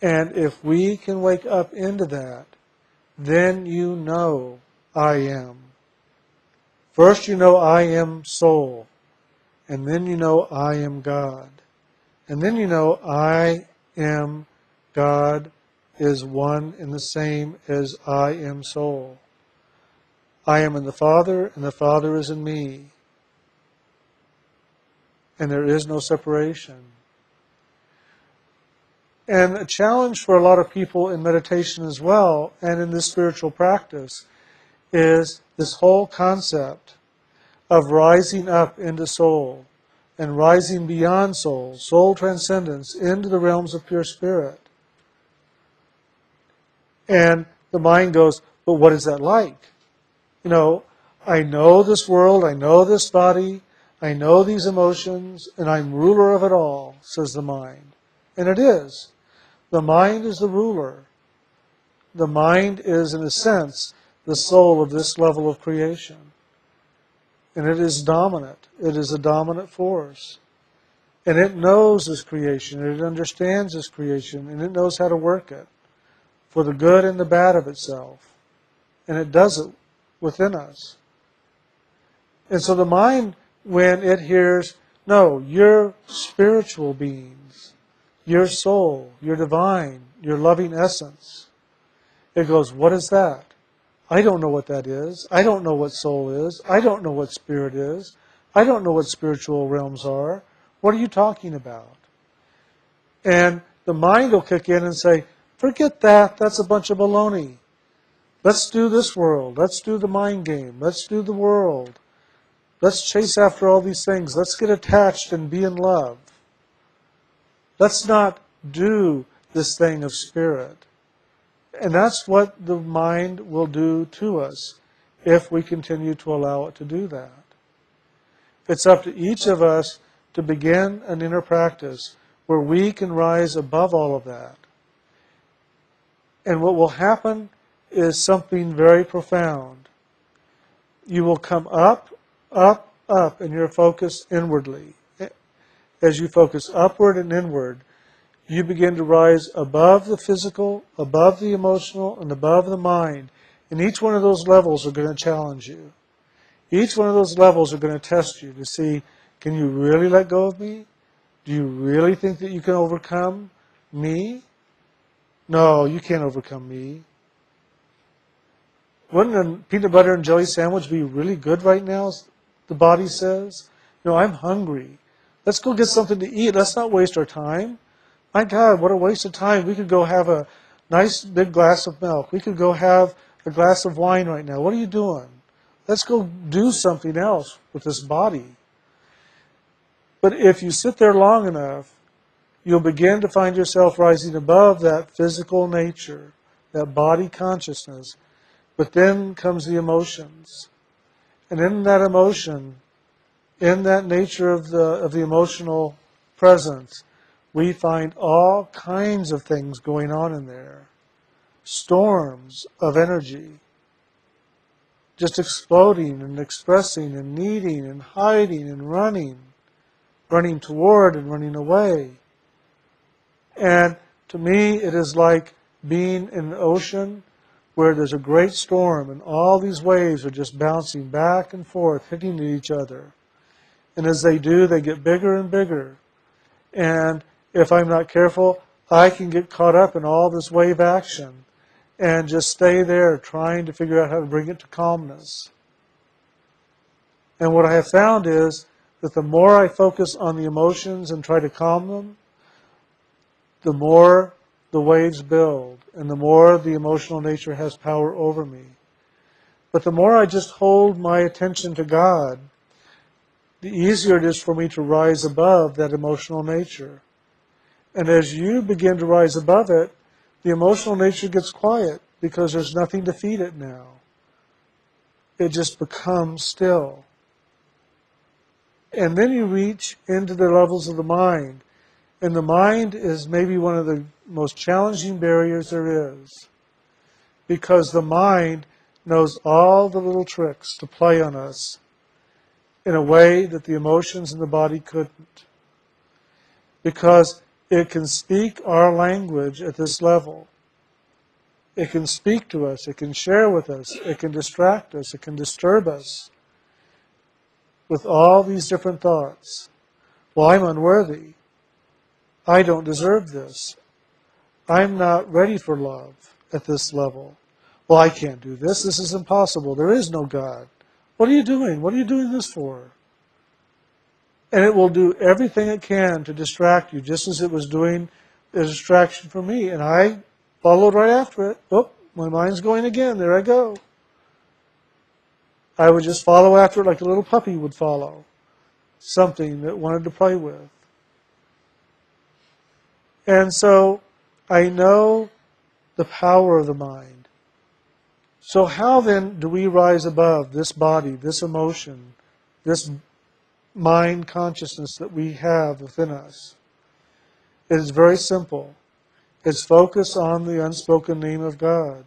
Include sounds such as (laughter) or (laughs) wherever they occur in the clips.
And if we can wake up into that, then you know I am. First, you know I am soul. And then you know I am God. And then you know I am God is one and the same as I am soul. I am in the Father, and the Father is in me. And there is no separation. And a challenge for a lot of people in meditation as well, and in this spiritual practice, is this whole concept of rising up into soul and rising beyond soul, soul transcendence, into the realms of pure spirit. And the mind goes, but what is that like? You know, I know this world, I know this body, I know these emotions, and I'm ruler of it all, says the mind. And it is. The mind is the ruler. The mind is, in a sense, the soul of this level of creation. And it is dominant. It is a dominant force. And it knows this creation. It understands this creation. And it knows how to work it for the good and the bad of itself. And it does it within us. And so the mind, when it hears, no, you're spiritual beings, your soul, your divine, your loving essence, it goes, what is that? I don't know what that is. I don't know what soul is. I don't know what spirit is. I don't know what spiritual realms are. What are you talking about? And the mind will kick in and say, forget that. That's a bunch of baloney. Let's do this world. Let's do the mind game. Let's do the world. Let's chase after all these things. Let's get attached and be in love. Let's not do this thing of spirit. And that's what the mind will do to us if we continue to allow it to do that. It's up to each of us to begin an inner practice where we can rise above all of that. And what will happen is something very profound. You will come up, up, up in your focus inwardly. As you focus upward and inward, you begin to rise above the physical, above the emotional, and above the mind. And each one of those levels are going to challenge you. Each one of those levels are going to test you to see can you really let go of me? Do you really think that you can overcome me? No, you can't overcome me. Wouldn't a peanut butter and jelly sandwich be really good right now? The body says. Know, I'm hungry. Let's go get something to eat. Let's not waste our time. My God, what a waste of time. We could go have a nice big glass of milk. We could go have a glass of wine right now. What are you doing? Let's go do something else with this body. But if you sit there long enough, you'll begin to find yourself rising above that physical nature, that body consciousness. But then comes the emotions. And in that emotion, in that nature of the, of the emotional presence, we find all kinds of things going on in there. Storms of energy. Just exploding and expressing and needing and hiding and running. Running toward and running away. And to me, it is like being in an ocean where there's a great storm and all these waves are just bouncing back and forth, hitting at each other. And as they do, they get bigger and bigger. And if I'm not careful, I can get caught up in all this wave action and just stay there trying to figure out how to bring it to calmness. And what I have found is that the more I focus on the emotions and try to calm them, the more the waves build and the more the emotional nature has power over me. But the more I just hold my attention to God, the easier it is for me to rise above that emotional nature. And as you begin to rise above it, the emotional nature gets quiet because there's nothing to feed it now. It just becomes still. And then you reach into the levels of the mind. And the mind is maybe one of the most challenging barriers there is. Because the mind knows all the little tricks to play on us in a way that the emotions in the body couldn't. Because It can speak our language at this level. It can speak to us. It can share with us. It can distract us. It can disturb us with all these different thoughts. Well, I'm unworthy. I don't deserve this. I'm not ready for love at this level. Well, I can't do this. This is impossible. There is no God. What are you doing? What are you doing this for? And it will do everything it can to distract you, just as it was doing a distraction for me. And I followed right after it. Oh, my mind's going again. There I go. I would just follow after it like a little puppy would follow something that wanted to play with. And so I know the power of the mind. So, how then do we rise above this body, this emotion, this mind consciousness that we have within us? It is very simple. It's focus on the unspoken name of God.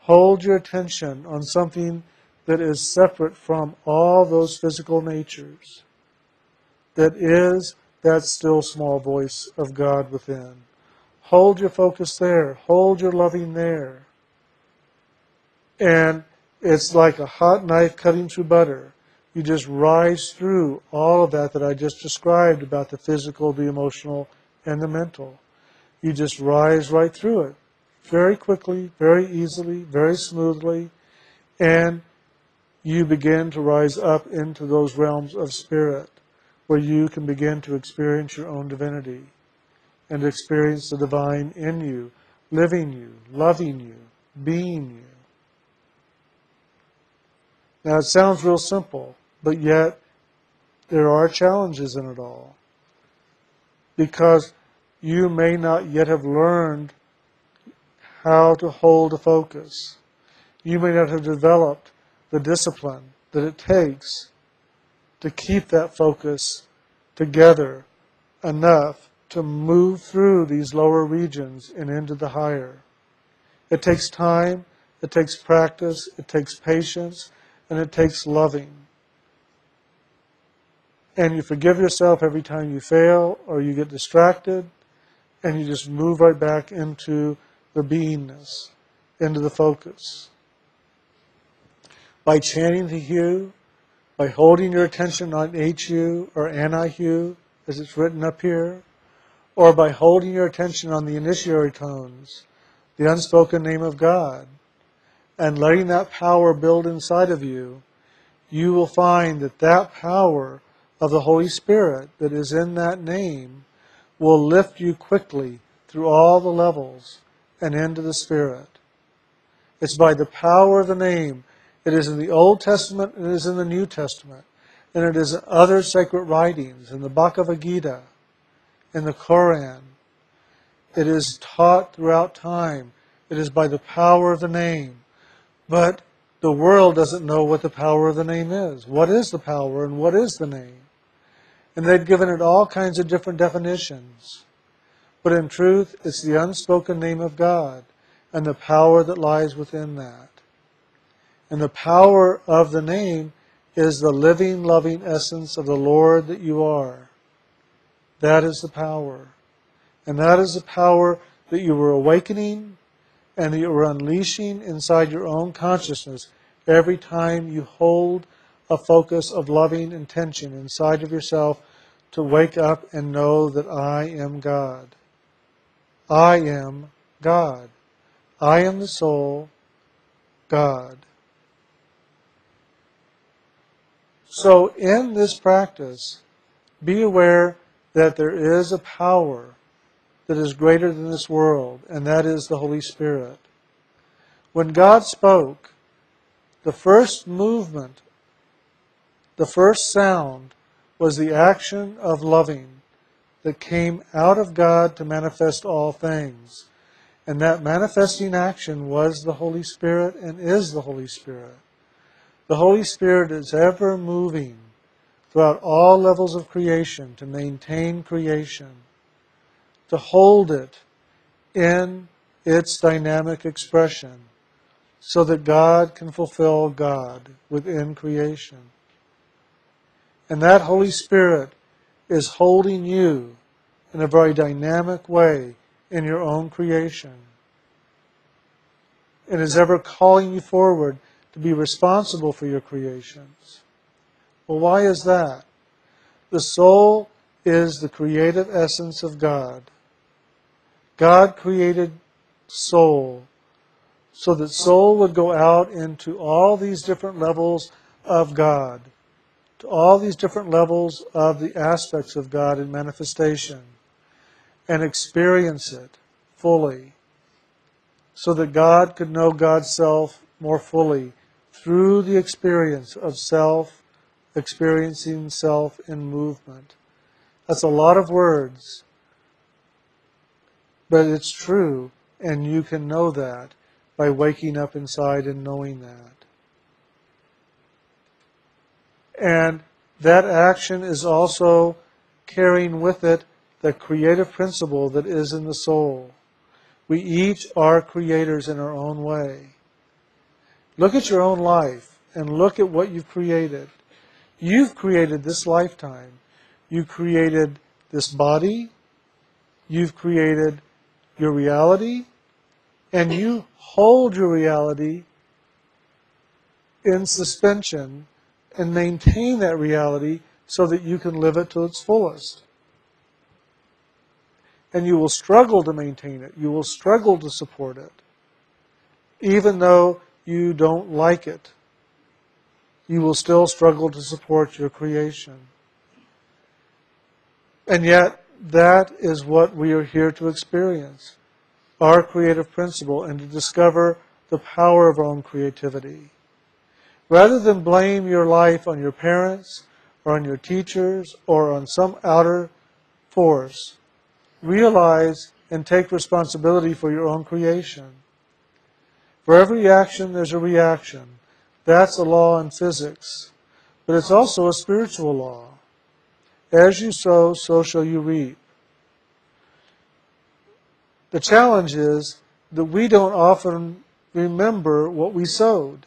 Hold your attention on something that is separate from all those physical natures, that is that still small voice of God within. Hold your focus there. Hold your loving there. And it's like a hot knife cutting through butter. You just rise through all of that that I just described about the physical, the emotional, and the mental. You just rise right through it very quickly, very easily, very smoothly, and you begin to rise up into those realms of spirit where you can begin to experience your own divinity and experience the divine in you, living you, loving you, being you. Now, it sounds real simple, but yet there are challenges in it all. Because you may not yet have learned how to hold a focus. You may not have developed the discipline that it takes to keep that focus together enough to move through these lower regions and into the higher. It takes time, it takes practice, it takes patience, and it takes loving. And you forgive yourself every time you fail or you get distracted, and you just move right back into the beingness, into the focus by chanting the HU, by holding your attention on HU or Ani-HU, as it's written up here, or by holding your attention on the initiatory tones, the unspoken name of God, and letting that power build inside of you, you will find that that power of the Holy Spirit that is in that name will lift you quickly through all the levels and into the Spirit. It's by the power of the name it is in the Old Testament, it is in the New Testament, and it is in other sacred writings, in the Bhagavad Gita, in the Koran. It is taught throughout time. It is by the power of the name. But the world doesn't know what the power of the name is. What is the power and what is the name? And they've given it all kinds of different definitions. But in truth, it's the unspoken name of God and the power that lies within that. And the power of the name is the living, loving essence of the Lord that you are. That is the power. And that is the power that you were awakening and that you're unleashing inside your own consciousness every time you hold a focus of loving intention inside of yourself to wake up and know that I am God. I am God. I am the soul, God. So, in this practice, be aware that there is a power that is greater than this world, and that is the Holy Spirit. When God spoke, the first movement, the first sound, was the action of loving that came out of God to manifest all things. And that manifesting action was the Holy Spirit and is the Holy Spirit. The Holy Spirit is ever moving throughout all levels of creation to maintain creation, to hold it in its dynamic expression, so that God can fulfill God within creation. And that Holy Spirit is holding you in a very dynamic way in your own creation. And is ever calling you forward to be responsible for your creations. Well, why is that? The soul is the creative essence of God. God created soul so that soul would go out into all these different levels of God, to all these different levels of the aspects of God in manifestation, and experience it fully, so that God could know God's self more fully through the experience of self, experiencing self in movement. That's a lot of words, but it's true, and you can know that by waking up inside and knowing that. And that action is also carrying with it the creative principle that is in the soul. We each are creators in our own way. Look at your own life and look at what you've created. You've created this lifetime. You created this body. You've created your reality. And you hold your reality in suspension and maintain that reality so that you can live it to its fullest. And you will struggle to maintain it. You will struggle to support it. Even though you don't like it, you will still struggle to support your creation. And yet, that is what we are here to experience our creative principle and to discover the power of our own creativity. Rather than blame your life on your parents or on your teachers or on some outer force, realize and take responsibility for your own creation. For every action, there's a reaction. That's a law in physics. But it's also a spiritual law. As you sow, so shall you reap. The challenge is that we don't often remember what we sowed.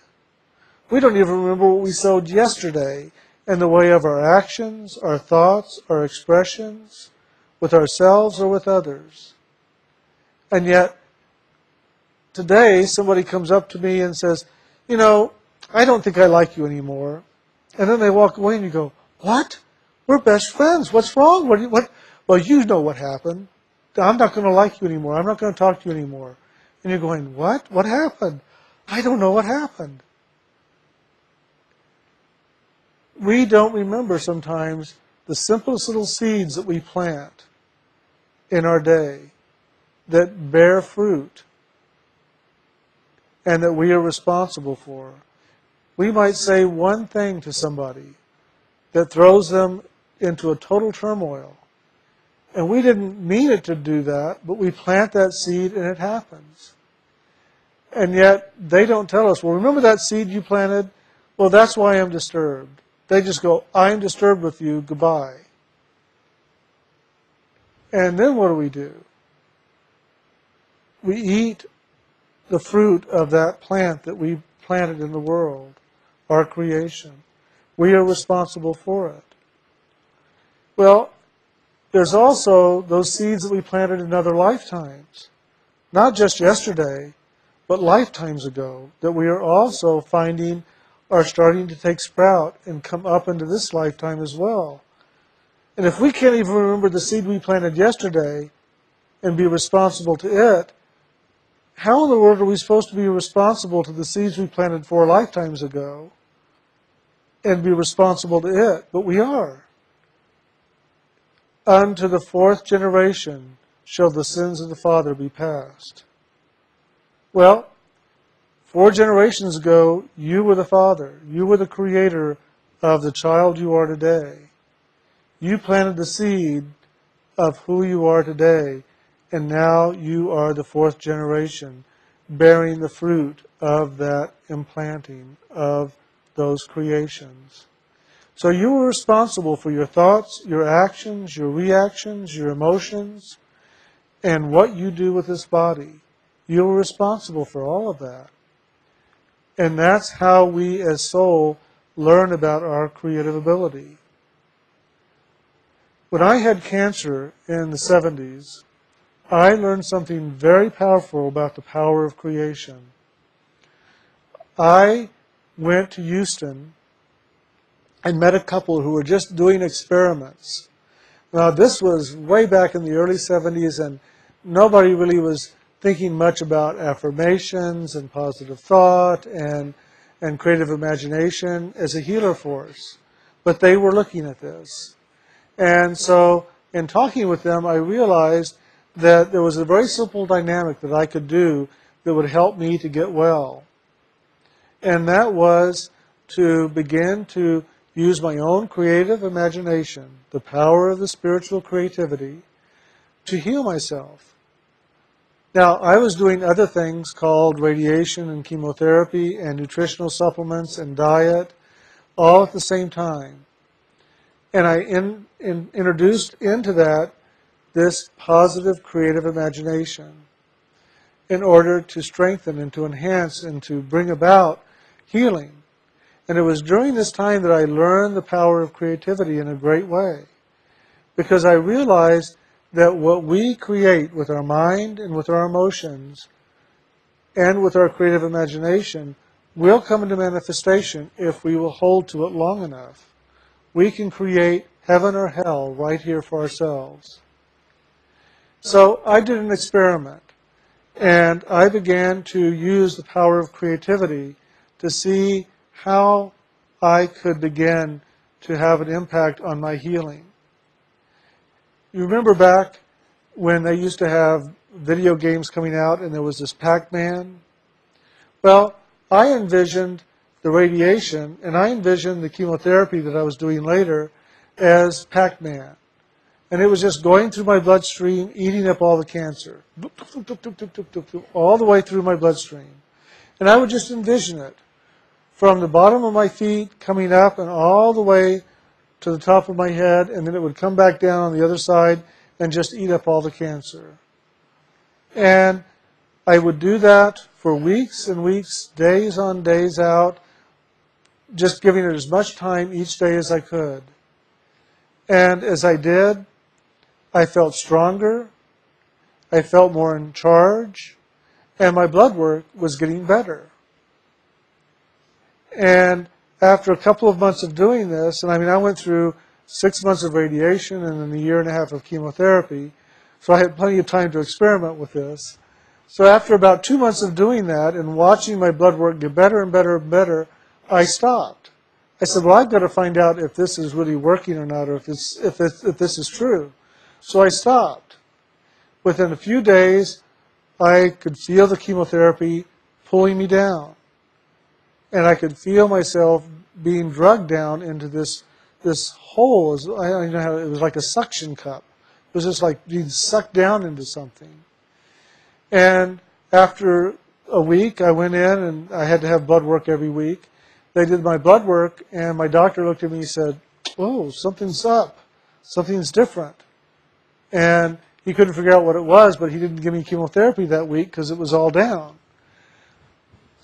We don't even remember what we sowed yesterday in the way of our actions, our thoughts, our expressions, with ourselves or with others. And yet, today somebody comes up to me and says, You know, I don't think I like you anymore. And then they walk away and you go, What? We're best friends. What's wrong? What? what? Well, you know what happened. I'm not going to like you anymore. I'm not going to talk to you anymore. And you're going, What? What happened? I don't know what happened. We don't remember sometimes the simplest little seeds that we plant in our day that bear fruit and that we are responsible for. We might say one thing to somebody that throws them into a total turmoil. And we didn't mean it to do that, but we plant that seed and it happens. And yet they don't tell us, well, remember that seed you planted? Well, that's why I'm disturbed. They just go, I'm disturbed with you, goodbye. And then what do we do? We eat the fruit of that plant that we planted in the world, our creation. We are responsible for it. Well, there's also those seeds that we planted in other lifetimes, not just yesterday, but lifetimes ago, that we are also finding are starting to take sprout and come up into this lifetime as well. And if we can't even remember the seed we planted yesterday and be responsible to it, how in the world are we supposed to be responsible to the seeds we planted four lifetimes ago and be responsible to it? But we are. Unto the fourth generation shall the sins of the father be passed. Well, four generations ago, you were the father. You were the creator of the child you are today. You planted the seed of who you are today, and now you are the fourth generation, bearing the fruit of that implanting of those creations. So you are responsible for your thoughts, your actions, your reactions, your emotions, and what you do with this body. You are responsible for all of that. And that's how we as soul learn about our creative ability. When I had cancer in the 70s, I learned something very powerful about the power of creation. I went to Houston and met a couple who were just doing experiments. Now, this was way back in the early 70s, and nobody really was thinking much about affirmations and positive thought and, and creative imagination as a healer force. But they were looking at this. And so, in talking with them, I realized that there was a very simple dynamic that I could do that would help me to get well. And that was to begin to use my own creative imagination, the power of the spiritual creativity, to heal myself. Now, I was doing other things called radiation and chemotherapy and nutritional supplements and diet all at the same time. And I in, in, introduced into that this positive creative imagination in order to strengthen and to enhance and to bring about healing. And it was during this time that I learned the power of creativity in a great way. Because I realized that what we create with our mind and with our emotions and with our creative imagination will come into manifestation if we will hold to it long enough. We can create heaven or hell right here for ourselves. So I did an experiment, and I began to use the power of creativity to see how I could begin to have an impact on my healing. You remember back when they used to have video games coming out and there was this Pac-Man? Well, I envisioned the radiation and I envisioned the chemotherapy that I was doing later as Pac-Man and it was just going through my bloodstream, eating up all the cancer, all the way through my bloodstream. And I would just envision it from the bottom of my feet coming up and all the way to the top of my head, and then it would come back down on the other side and just eat up all the cancer. And I would do that for weeks and weeks, days on days out, just giving it as much time each day as I could. And as I did, I felt stronger. I felt more in charge. And my blood work was getting better. And after a couple of months of doing this, and I mean, I went through six months of radiation and then a year and a half of chemotherapy, so I had plenty of time to experiment with this. So after about two months of doing that and watching my blood work get better and better and better, I stopped. I said, well, I've got to find out if this is really working or not, or if, it's, if, it's, if this is true. So I stopped. Within a few days, I could feel the chemotherapy pulling me down. And I could feel myself being drugged down into this this hole. I know how it was like a suction cup. It was just like being sucked down into something. And after a week, I went in and I had to have blood work every week. They did my blood work, and my doctor looked at me and said, "Oh, something's up. Something's different." And he couldn't figure out what it was, but he didn't give me chemotherapy that week because it was all down.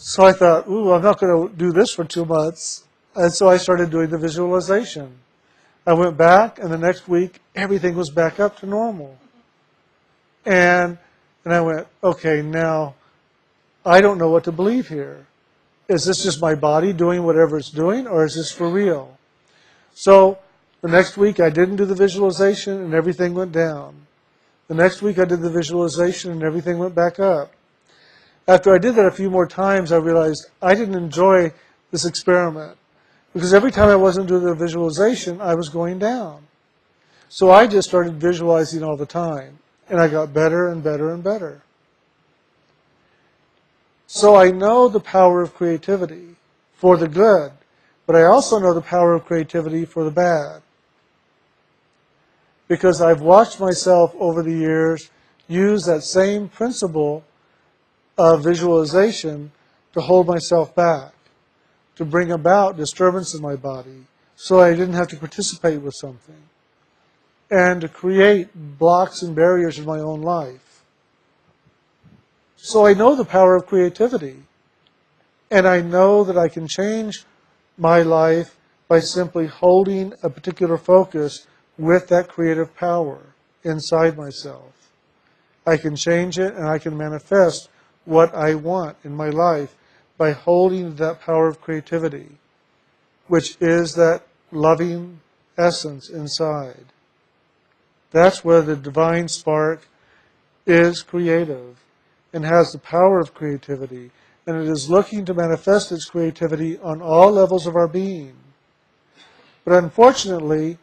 So I thought, ooh, I'm not going to do this for two months. And so I started doing the visualization. I went back, and the next week, everything was back up to normal. And, and I went, okay, now I don't know what to believe here. Is this just my body doing whatever it's doing, or is this for real? So the next week I didn't do the visualization and everything went down. The next week I did the visualization and everything went back up. After I did that a few more times, I realized I didn't enjoy this experiment because every time I wasn't doing the visualization, I was going down. So I just started visualizing all the time, and I got better and better and better. So I know the power of creativity for the good, but I also know the power of creativity for the bad because I've watched myself over the years use that same principle of visualization to hold myself back, to bring about disturbance in my body so I didn't have to participate with something, and to create blocks and barriers in my own life. So I know the power of creativity, and I know that I can change my life by simply holding a particular focus with that creative power inside myself. I can change it and I can manifest what I want in my life by holding that power of creativity, which is that loving essence inside. That's where the divine spark is creative and has the power of creativity, and it is looking to manifest its creativity on all levels of our being. But unfortunately,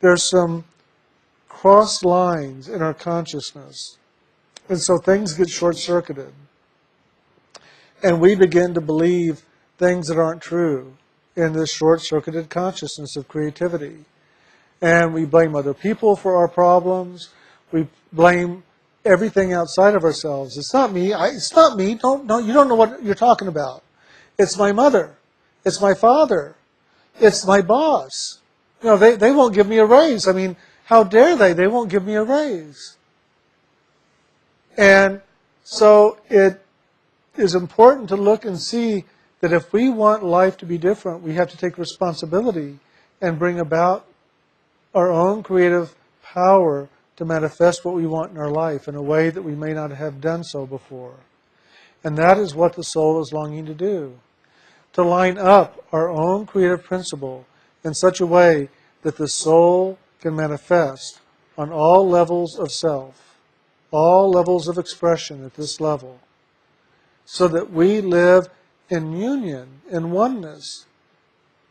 there's some cross lines in our consciousness. And so things get short circuited. And we begin to believe things that aren't true in this short circuited consciousness of creativity. And we blame other people for our problems. We blame everything outside of ourselves. It's not me. I, it's not me. Don't, no, you don't know what you're talking about. It's my mother. It's my father. It's my boss. You know, they, they won't give me a raise. I mean, how dare they? They won't give me a raise. And so it is important to look and see that if we want life to be different, we have to take responsibility and bring about our own creative power to manifest what we want in our life in a way that we may not have done so before. And that is what the soul is longing to do. To line up our own creative principle in such a way that the soul can manifest on all levels of self, all levels of expression at this level, so that we live in union, in oneness,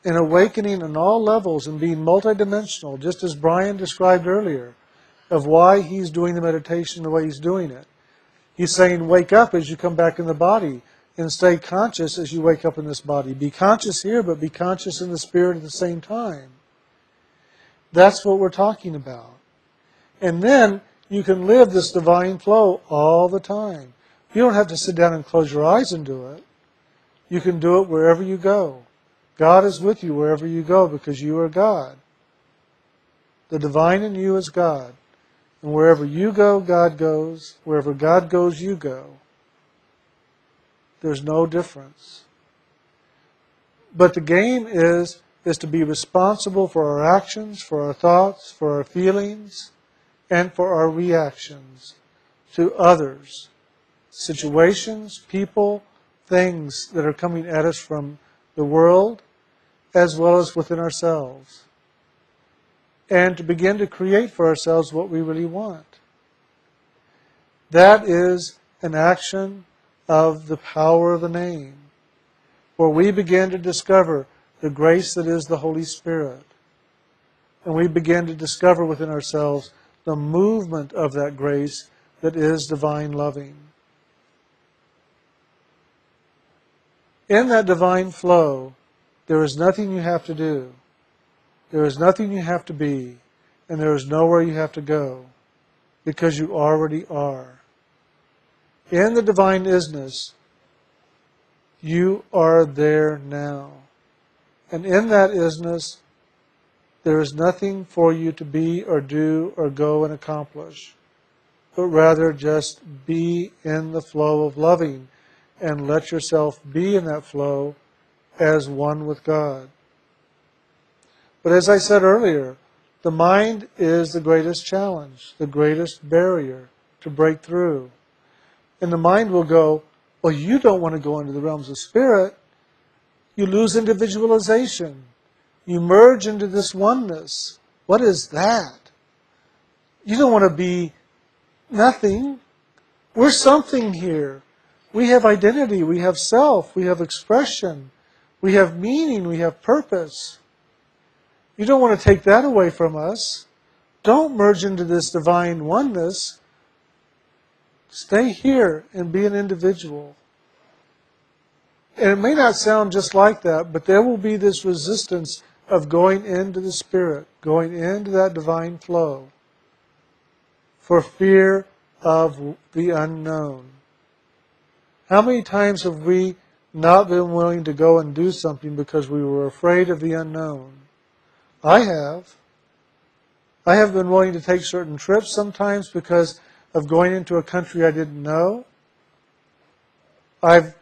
in awakening on all levels and being multidimensional, just as Brian described earlier of why he's doing the meditation the way he's doing it. He's saying, wake up as you come back in the body and stay conscious as you wake up in this body. Be conscious here, but be conscious in the spirit at the same time. That's what we're talking about. And then you can live this divine flow all the time. You don't have to sit down and close your eyes and do it. You can do it wherever you go. God is with you wherever you go because you are God. The divine in you is God. And wherever you go, God goes. Wherever God goes, you go. There's no difference. But the game is is to be responsible for our actions, for our thoughts, for our feelings, and for our reactions to others, situations, people, things that are coming at us from the world as well as within ourselves and to begin to create for ourselves what we really want. That is an action of the power of the name, where we begin to discover the grace that is the Holy Spirit. And we begin to discover within ourselves the movement of that grace that is divine loving. In that divine flow, there is nothing you have to do. There is nothing you have to be, and there is nowhere you have to go, because you already are. In the divine isness, you are there now. And in that isness, there is nothing for you to be or do or go and accomplish, but rather just be in the flow of loving and let yourself be in that flow as one with God. But as I said earlier, the mind is the greatest challenge, the greatest barrier to break through. And the mind will go, Well, you don't want to go into the realms of spirit. You lose individualization. You merge into this oneness. What is that? You don't want to be nothing. We're something here. We have identity. We have self. We have expression. We have meaning. We have purpose. You don't want to take that away from us. Don't merge into this divine oneness. Stay here and be an individual. And it may not sound just like that, but there will be this resistance of going into the Spirit, going into that divine flow, for fear of the unknown. How many times have we not been willing to go and do something because we were afraid of the unknown? I have. I have been willing to take certain trips sometimes because of going into a country I didn't know. I've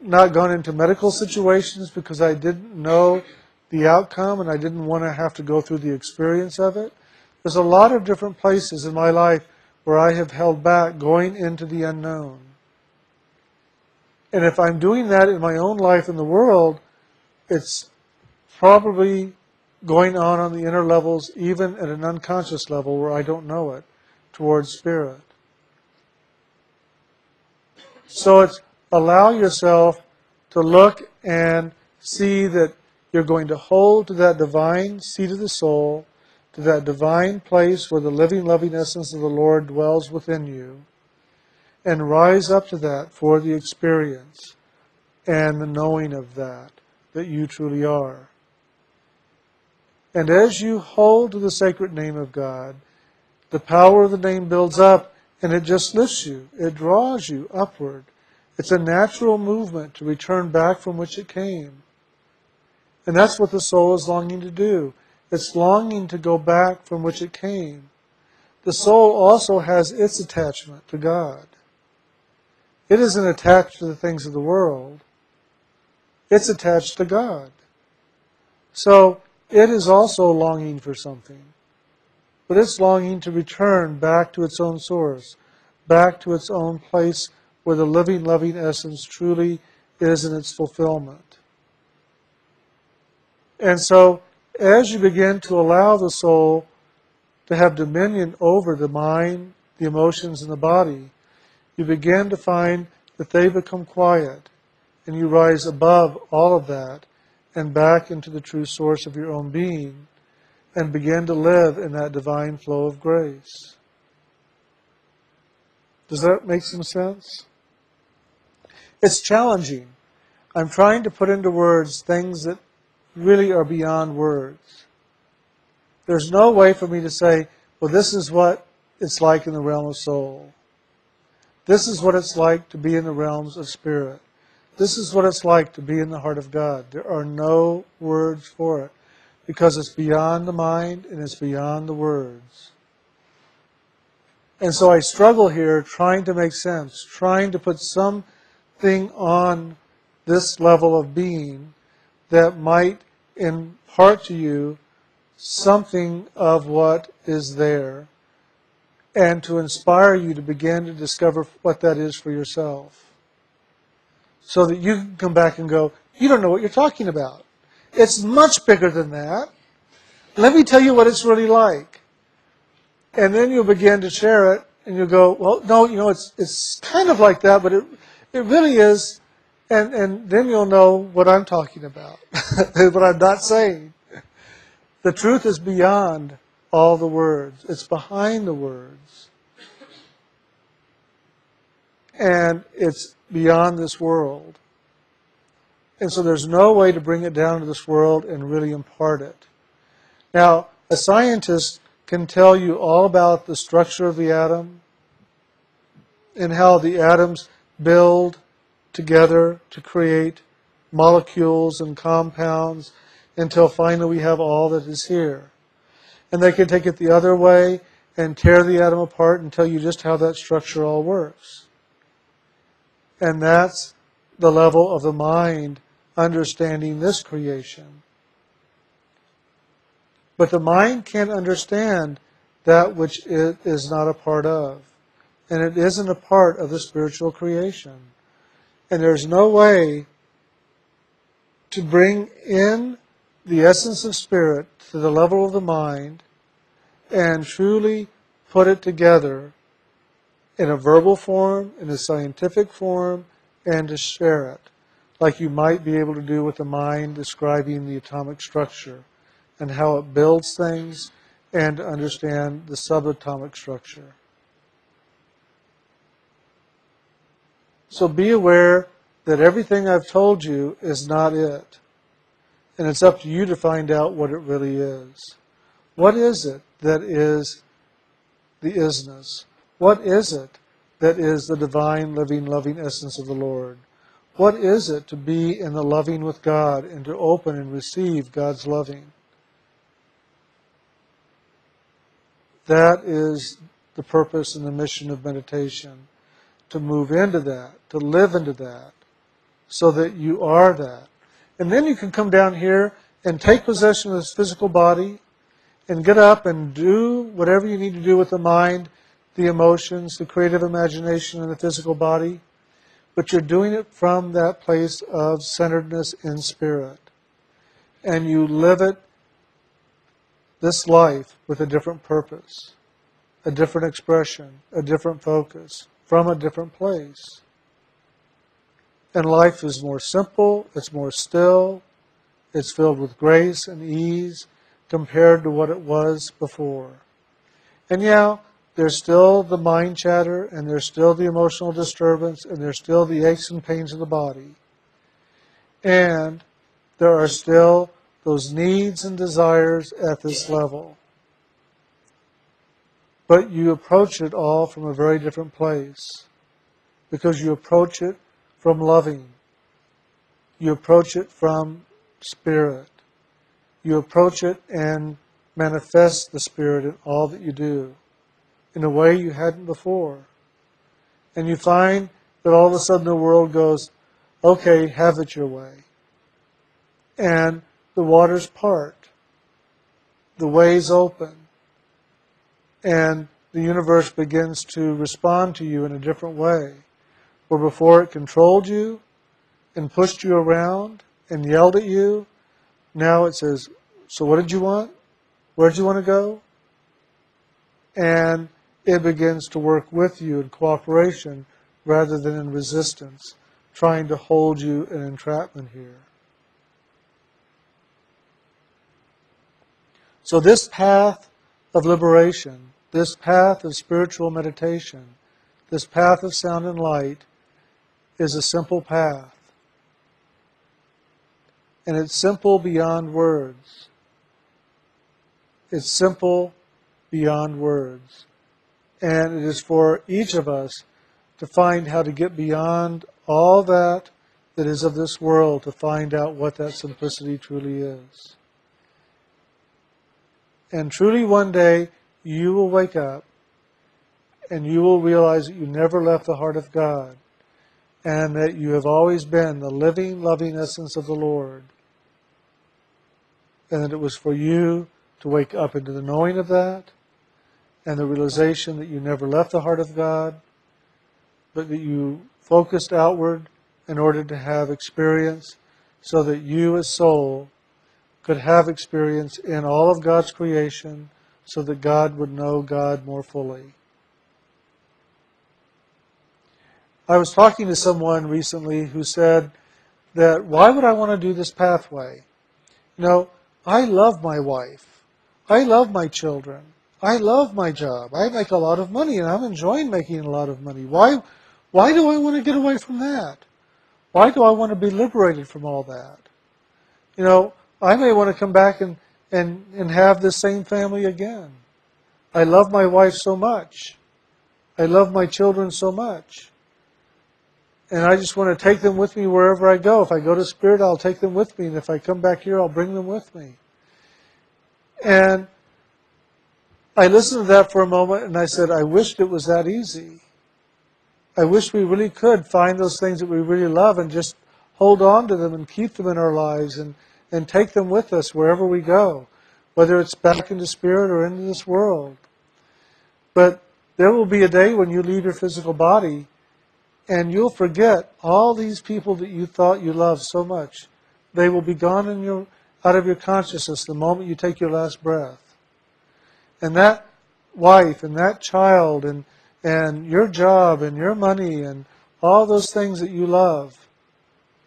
not gone into medical situations because I didn't know the outcome and I didn't want to have to go through the experience of it. There's a lot of different places in my life where I have held back going into the unknown. And if I'm doing that in my own life in the world, it's probably going on on the inner levels, even at an unconscious level where I don't know it, towards spirit. So it's allow yourself to look and see that you're going to hold to that divine seat of the soul, to that divine place where the living, loving essence of the Lord dwells within you, and rise up to that for the experience and the knowing of that, that you truly are. And as you hold to the sacred name of God, the power of the name builds up and it just lifts you. It draws you upward. It's a natural movement to return back from which it came. And that's what the soul is longing to do. It's longing to go back from which it came. The soul also has its attachment to God. It isn't attached to the things of the world. It's attached to God. So it is also longing for something. But it's longing to return back to its own source, back to its own place where the living, loving essence truly is in its fulfillment. And so, as you begin to allow the soul to have dominion over the mind, the emotions, and the body, you begin to find that they become quiet and you rise above all of that and back into the true source of your own being and begin to live in that divine flow of grace. Does that make some sense? It's challenging. I'm trying to put into words things that really are beyond words. There's no way for me to say, well, this is what it's like in the realm of soul. This is what it's like to be in the realms of spirit. This is what it's like to be in the heart of God. There are no words for it because it's beyond the mind and it's beyond the words. And so I struggle here trying to make sense, trying to put something on this level of being that might impart to you something of what is there and to inspire you to begin to discover what that is for yourself. So that you can come back and go, you don't know what you're talking about. It's much bigger than that. Let me tell you what it's really like. And then you'll begin to share it and you'll go, well, no, you know, it's, it's kind of like that, but it, it really is and, and then you'll know what I'm talking about, (laughs) what I'm not saying. The truth is beyond all the words. It's behind the words. And it's beyond this world. And so there's no way to bring it down to this world and really impart it. Now, a scientist can tell you all about the structure of the atom and how the atoms build together to create molecules and compounds until finally we have all that is here. And they can take it the other way and tear the atom apart and tell you just how that structure all works. And that's the level of the mind understanding this creation. But the mind can't understand that which it is not a part of. And it isn't a part of the spiritual creation. And there's no way to bring in the essence of spirit to the level of the mind and truly put it together in a verbal form, in a scientific form, and to share it, like you might be able to do with the mind describing the atomic structure and how it builds things and to understand the subatomic structure. So be aware that everything I've told you is not it. And it's up to you to find out what it really is. What is it that is the isness? What is it that is the divine, living, loving essence of the Lord? What is it to be in the loving with God and to open and receive God's loving? That is the purpose and the mission of meditation to move into that, to live into that, so that you are that. And then you can come down here and take possession of this physical body and get up and do whatever you need to do with the mind, the emotions, the creative imagination, and the physical body. But you're doing it from that place of centeredness in spirit. And you live it, this life, with a different purpose, a different expression, a different focus, from a different place. And life is more simple, it's more still, it's filled with grace and ease compared to what it was before. And yeah, there's still the mind chatter, and there's still the emotional disturbance, and there's still the aches and pains of the body. And there are still those needs and desires at this level. But you approach it all from a very different place because you approach it from loving. You approach it from spirit. You approach it and manifest the spirit in all that you do in a way you hadn't before. And you find that all of a sudden the world goes, okay, have it your way. And the waters part. The ways open. And the universe begins to respond to you in a different way. Where before it controlled you and pushed you around and yelled at you, now it says, So what did you want? Where did you want to go? And it begins to work with you in cooperation rather than in resistance, trying to hold you in entrapment here. So, this path of liberation, this path of spiritual meditation, this path of sound and light is a simple path. And it's simple beyond words. It's simple beyond words. And it is for each of us to find how to get beyond all that that is of this world to find out what that simplicity truly is. And truly one day you will wake up and you will realize that you never left the heart of God and that you have always been the living, loving essence of the Lord. And that it was for you to wake up into the knowing of that and the realization that you never left the heart of God, but that you focused outward in order to have experience so that you as soul could have experience in all of God's creation so that God would know God more fully. I was talking to someone recently who said that why would I want to do this pathway? You know, I love my wife. I love my children. I love my job. I make a lot of money and I'm enjoying making a lot of money. Why why do I want to get away from that? Why do I want to be liberated from all that? You know, I may want to come back and, and, and have this same family again. I love my wife so much. I love my children so much. And I just want to take them with me wherever I go. If I go to Spirit, I'll take them with me. And if I come back here, I'll bring them with me. And I listened to that for a moment and I said, I wished it was that easy. I wish we really could find those things that we really love and just hold on to them and keep them in our lives and, and take them with us wherever we go, whether it's back into spirit or into this world. But there will be a day when you leave your physical body and you'll forget all these people that you thought you loved so much. They will be gone in your, out of your consciousness the moment you take your last breath. And that wife and that child and, and your job and your money and all those things that you love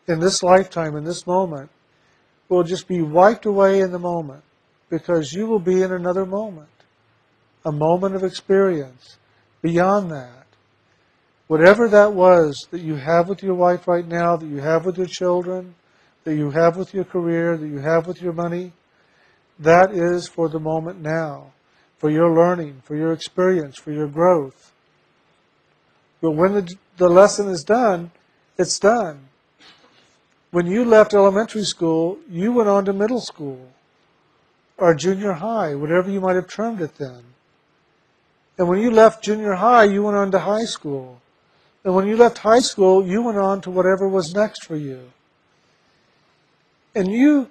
in this lifetime, in this moment, will just be wiped away in the moment because you will be in another moment, a moment of experience beyond that. Whatever that was that you have with your wife right now, that you have with your children, that you have with your career, that you have with your money, that is for the moment now, for your learning, for your experience, for your growth. But when the, the lesson is done, it's done. When you left elementary school, you went on to middle school or junior high, whatever you might have termed it then. And when you left junior high, you went on to high school. And when you left high school, you went on to whatever was next for you. And you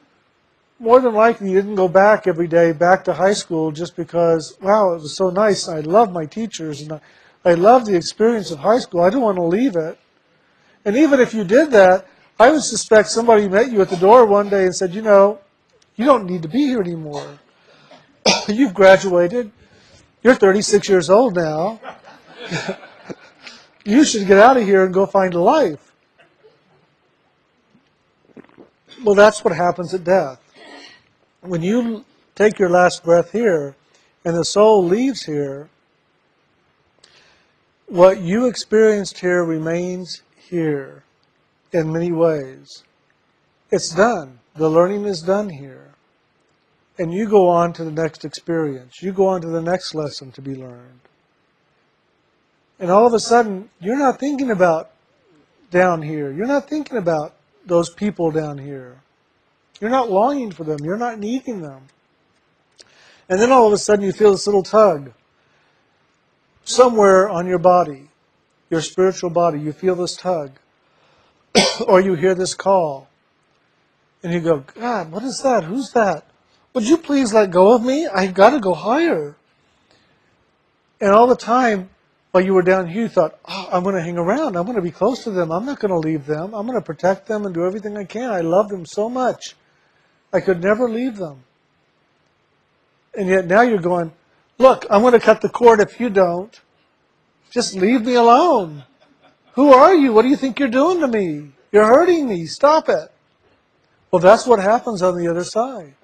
more than likely you didn't go back every day back to high school just because, wow, it was so nice. I love my teachers and I, I love the experience of high school. I don't want to leave it. And even if you did that, I would suspect somebody met you at the door one day and said, you know, you don't need to be here anymore. (coughs) You've graduated. You're 36 years old now. (laughs) you should get out of here and go find a life. Well, that's what happens at death. When you take your last breath here and the soul leaves here, what you experienced here remains here in many ways. It's done. The learning is done here. And you go on to the next experience. You go on to the next lesson to be learned. And all of a sudden, you're not thinking about down here. You're not thinking about those people down here. You're not longing for them. You're not needing them. And then all of a sudden, you feel this little tug somewhere on your body, your spiritual body. You feel this tug. (coughs) or you hear this call. And you go, God, what is that? Who's that? Would you please let go of me? I've got to go higher. And all the time, while you were down here, you thought, oh, I'm going to hang around. I'm going to be close to them. I'm not going to leave them. I'm going to protect them and do everything I can. I love them so much. I could never leave them. And yet now you're going, look, I'm going to cut the cord if you don't. Just leave me alone. Who are you? What do you think you're doing to me? You're hurting me. Stop it. Well, that's what happens on the other side.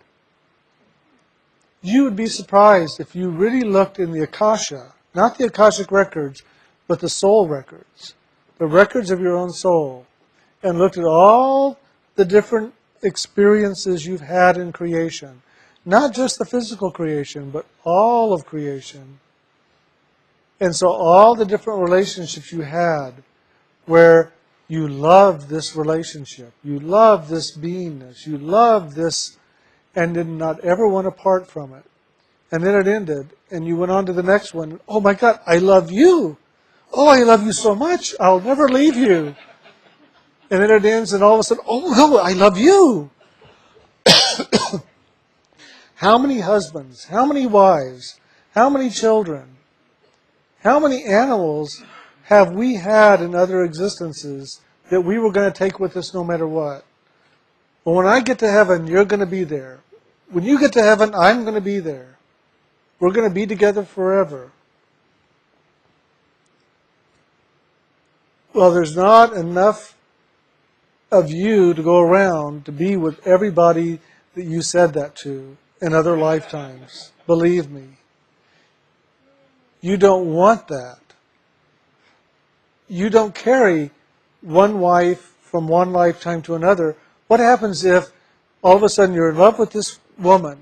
You would be surprised if you really looked in the Akasha, not the Akashic records, but the soul records, the records of your own soul, and looked at all the different experiences you've had in creation. Not just the physical creation, but all of creation. And so all the different relationships you had where you loved this relationship, you loved this beingness, you loved this, and did not ever want to part from it. And then it ended, and you went on to the next one. Oh my God, I love you. Oh, I love you so much. I'll never leave you. And then it ends, and all of a sudden, oh no, I love you. (coughs) how many husbands, how many wives, how many children, how many animals have we had in other existences that we were going to take with us no matter what? Well, when I get to heaven, you're going to be there. When you get to heaven, I'm going to be there. We're going to be together forever. Well, there's not enough of you to go around to be with everybody that you said that to in other lifetimes. Believe me. You don't want that you don't carry one wife from one lifetime to another. What happens if all of a sudden you're in love with this woman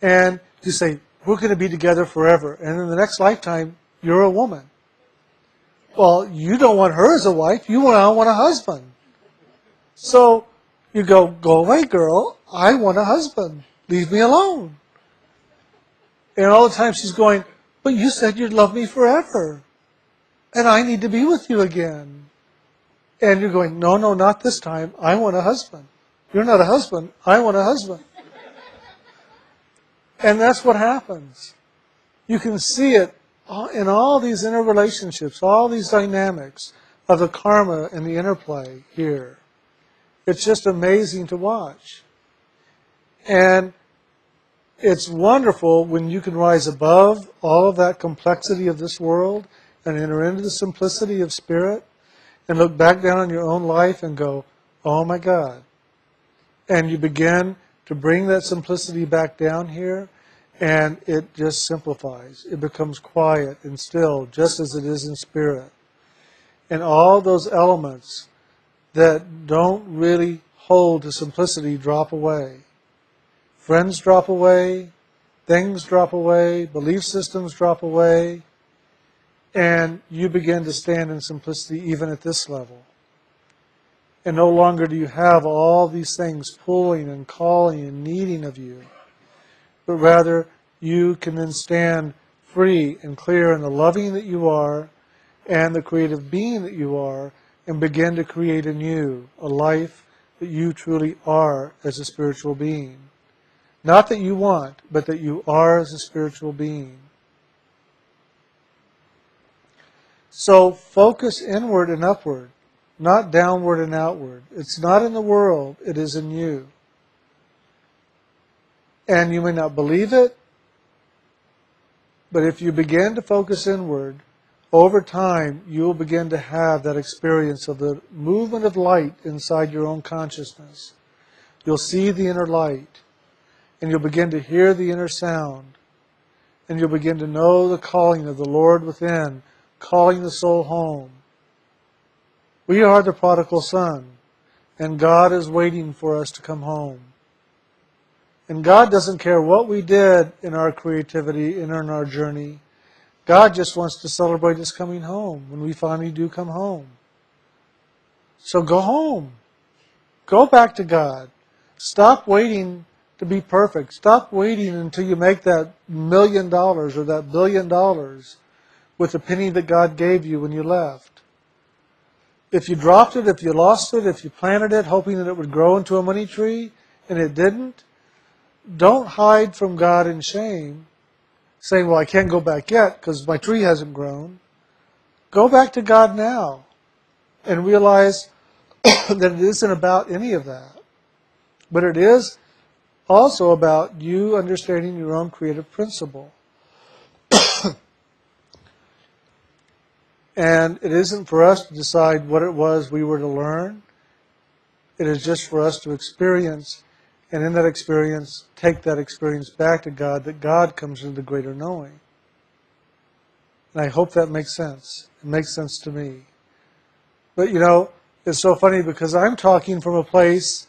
and you say, we're going to be together forever. And in the next lifetime, you're a woman. Well, you don't want her as a wife. You want, want a husband. So you go, go away, girl. I want a husband. Leave me alone. And all the time she's going, but you said you'd love me forever and I need to be with you again. And you're going, no, no, not this time. I want a husband. You're not a husband. I want a husband. And that's what happens. You can see it in all these interrelationships, all these dynamics of the karma and the interplay here. It's just amazing to watch. And it's wonderful when you can rise above all of that complexity of this world and enter into the simplicity of spirit and look back down on your own life and go, oh my God. And you begin to bring that simplicity back down here and it just simplifies. It becomes quiet and still, just as it is in spirit. And all those elements that don't really hold to simplicity drop away. Friends drop away, things drop away, belief systems drop away, and you begin to stand in simplicity even at this level. And no longer do you have all these things pulling and calling and needing of you, but rather you can then stand free and clear in the loving that you are and the creative being that you are and begin to create anew a life that you truly are as a spiritual being. Not that you want, but that you are as a spiritual being. So focus inward and upward, not downward and outward. It's not in the world, it is in you. And you may not believe it, but if you begin to focus inward, over time you will begin to have that experience of the movement of light inside your own consciousness. You'll see the inner light, and you'll begin to hear the inner sound, and you'll begin to know the calling of the Lord within calling the soul home. We are the prodigal son, and God is waiting for us to come home. And God doesn't care what we did in our creativity and in our journey. God just wants to celebrate us coming home when we finally do come home. So go home. Go back to God. Stop waiting to be perfect. Stop waiting until you make that million dollars or that billion dollars with the penny that God gave you when you left. If you dropped it, if you lost it, if you planted it hoping that it would grow into a money tree and it didn't, don't hide from God in shame, saying, Well, I can't go back yet because my tree hasn't grown. Go back to God now and realize (coughs) that it isn't about any of that. But it is also about you understanding your own creative principle. And it isn't for us to decide what it was we were to learn. It is just for us to experience, and in that experience, take that experience back to God, that God comes into the greater knowing. And I hope that makes sense. It makes sense to me. But you know, it's so funny because I'm talking from a place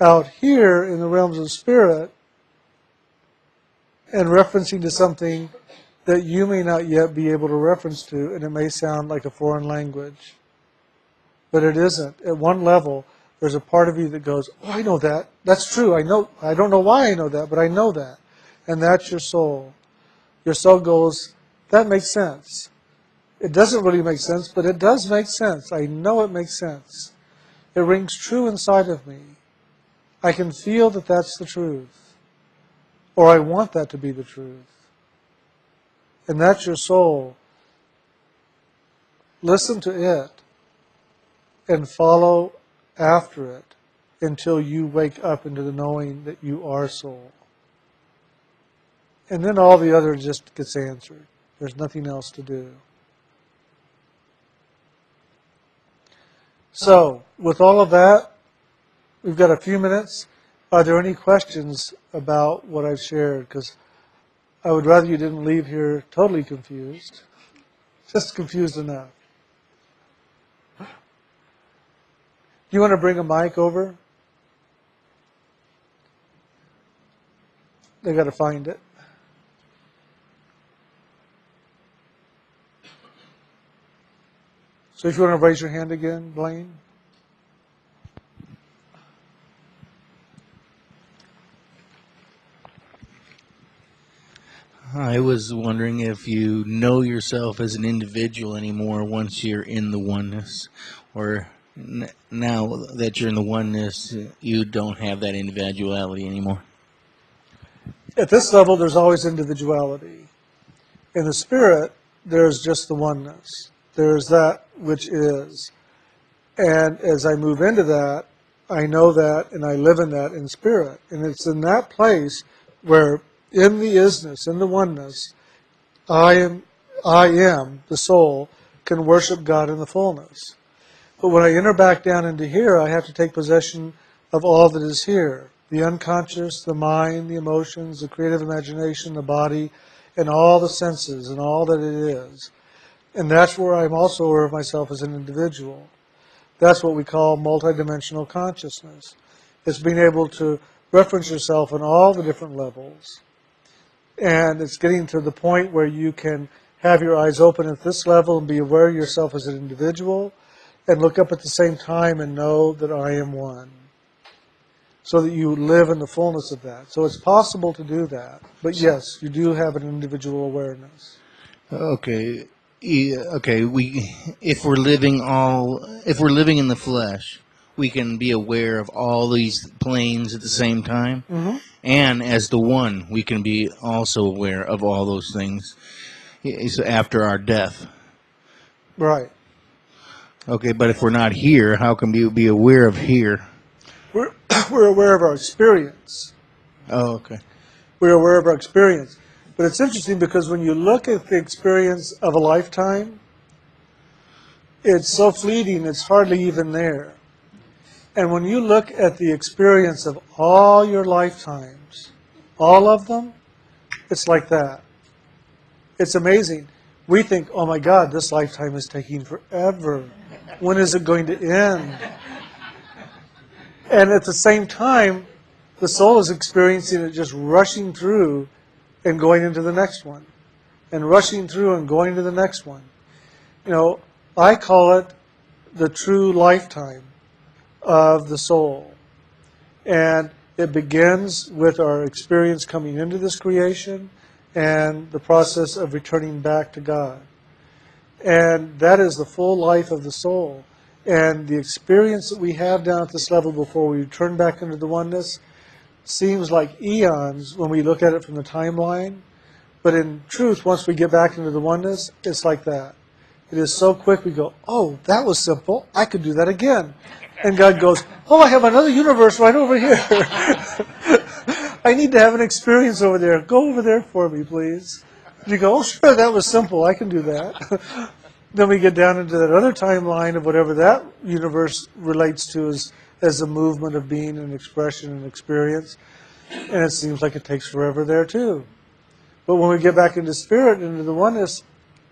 out here in the realms of spirit and referencing to something that you may not yet be able to reference to, and it may sound like a foreign language. But it isn't. At one level, there's a part of you that goes, Oh, I know that. That's true. I know I don't know why I know that, but I know that. And that's your soul. Your soul goes, That makes sense. It doesn't really make sense, but it does make sense. I know it makes sense. It rings true inside of me. I can feel that that's the truth. Or I want that to be the truth and that's your soul. Listen to it and follow after it until you wake up into the knowing that you are soul. And then all the other just gets answered. There's nothing else to do. So, with all of that, we've got a few minutes. Are there any questions about what I've shared? Because I would rather you didn't leave here totally confused, just confused enough. Do you want to bring a mic over? They got to find it. So if you want to raise your hand again, Blaine. I was wondering if you know yourself as an individual anymore once you're in the oneness, or now that you're in the oneness, you don't have that individuality anymore. At this level, there's always individuality. In the spirit, there's just the oneness. There's that which is. And as I move into that, I know that and I live in that in spirit. And it's in that place where in the isness, in the oneness, I am, I am, the soul, can worship God in the fullness. But when I enter back down into here, I have to take possession of all that is here the unconscious, the mind, the emotions, the creative imagination, the body, and all the senses and all that it is. And that's where I'm also aware of myself as an individual. That's what we call multidimensional consciousness. It's being able to reference yourself on all the different levels and it's getting to the point where you can have your eyes open at this level and be aware of yourself as an individual and look up at the same time and know that I am one. So that you live in the fullness of that. So it's possible to do that. But yes, you do have an individual awareness. Okay. Okay, we if we're living all if we're living in the flesh, we can be aware of all these planes at the same time, hmm and as the one, we can be also aware of all those things is after our death. Right. Okay, but if we're not here, how can we be aware of here? We're, (coughs) we're aware of our experience. Oh, okay. We're aware of our experience. But it's interesting because when you look at the experience of a lifetime, it's so fleeting, it's hardly even there. And when you look at the experience of all your lifetimes, all of them, it's like that. It's amazing. We think, oh my God, this lifetime is taking forever. When is it going to end? And at the same time, the soul is experiencing it just rushing through and going into the next one, and rushing through and going to the next one. You know, I call it the true lifetime of the soul. And it begins with our experience coming into this creation and the process of returning back to God. And that is the full life of the soul. And the experience that we have down at this level before we return back into the oneness seems like eons when we look at it from the timeline. But in truth, once we get back into the oneness, it's like that. It is so quick, we go, oh, that was simple. I could do that again. And God goes, oh, I have another universe right over here. (laughs) I need to have an experience over there. Go over there for me, please. And you go, oh, sure, that was simple. I can do that. (laughs) then we get down into that other timeline of whatever that universe relates to as, as a movement of being and expression and experience. And it seems like it takes forever there, too. But when we get back into spirit, into the oneness,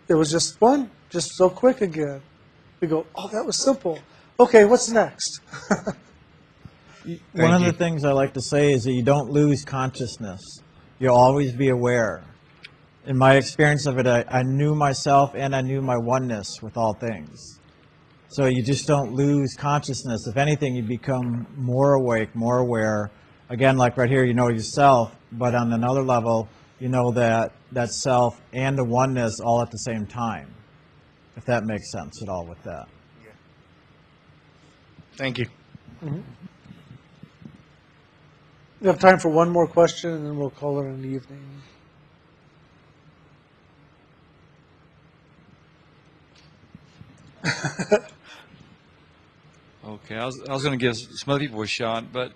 it was just fun, just so quick again. We go, oh, that was simple. Okay, what's next? One of the things I like to say is that you don't lose consciousness. You'll always be aware. In my experience of it, I, I knew myself and I knew my oneness with all things. So you just don't lose consciousness. If anything, you become more awake, more aware. Again, like right here, you know yourself, but on another level, you know that that self and the oneness all at the same time. If that makes sense at all with that. Thank you. We have time for one more question, and then we'll call it an evening. (laughs) Okay, I was, I was going to give some other people a shot, but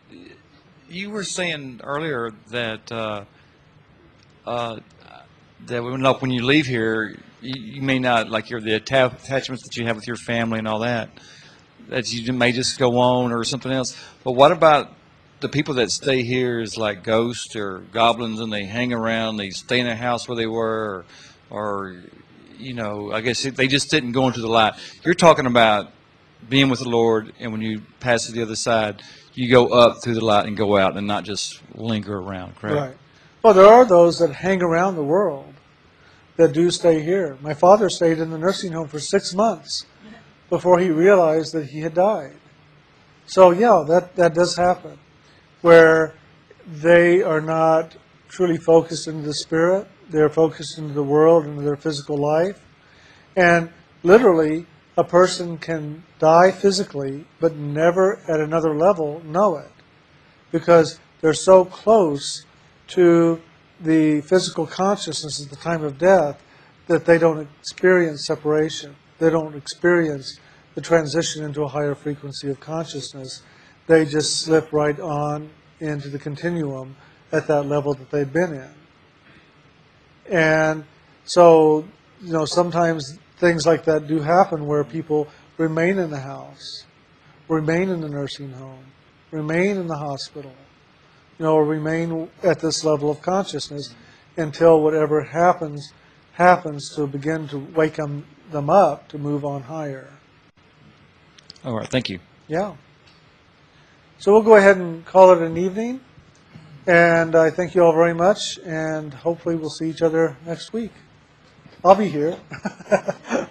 you were saying earlier that uh, uh, that when, like, when you leave here, you, you may not like your the attachments that you have with your family and all that. That you may just go on or something else. But what about the people that stay here is like ghosts or goblins and they hang around, they stay in a house where they were, or, or you know, I guess they just didn't go into the light. You're talking about being with the Lord, and when you pass to the other side, you go up through the light and go out, and not just linger around. Correct. Right. Well, there are those that hang around the world that do stay here. My father stayed in the nursing home for six months before he realized that he had died. So, yeah, that, that does happen, where they are not truly focused into the spirit, they're focused into the world, into their physical life. And literally, a person can die physically, but never at another level know it because they're so close to the physical consciousness at the time of death that they don't experience separation. They don't experience the transition into a higher frequency of consciousness. They just slip right on into the continuum at that level that they've been in. And so, you know, sometimes things like that do happen where people remain in the house, remain in the nursing home, remain in the hospital, you know, or remain at this level of consciousness until whatever happens happens to begin to wake them, them up to move on higher. All right. Thank you. Yeah. So we'll go ahead and call it an evening. And I thank you all very much, and hopefully we'll see each other next week. I'll be here. (laughs)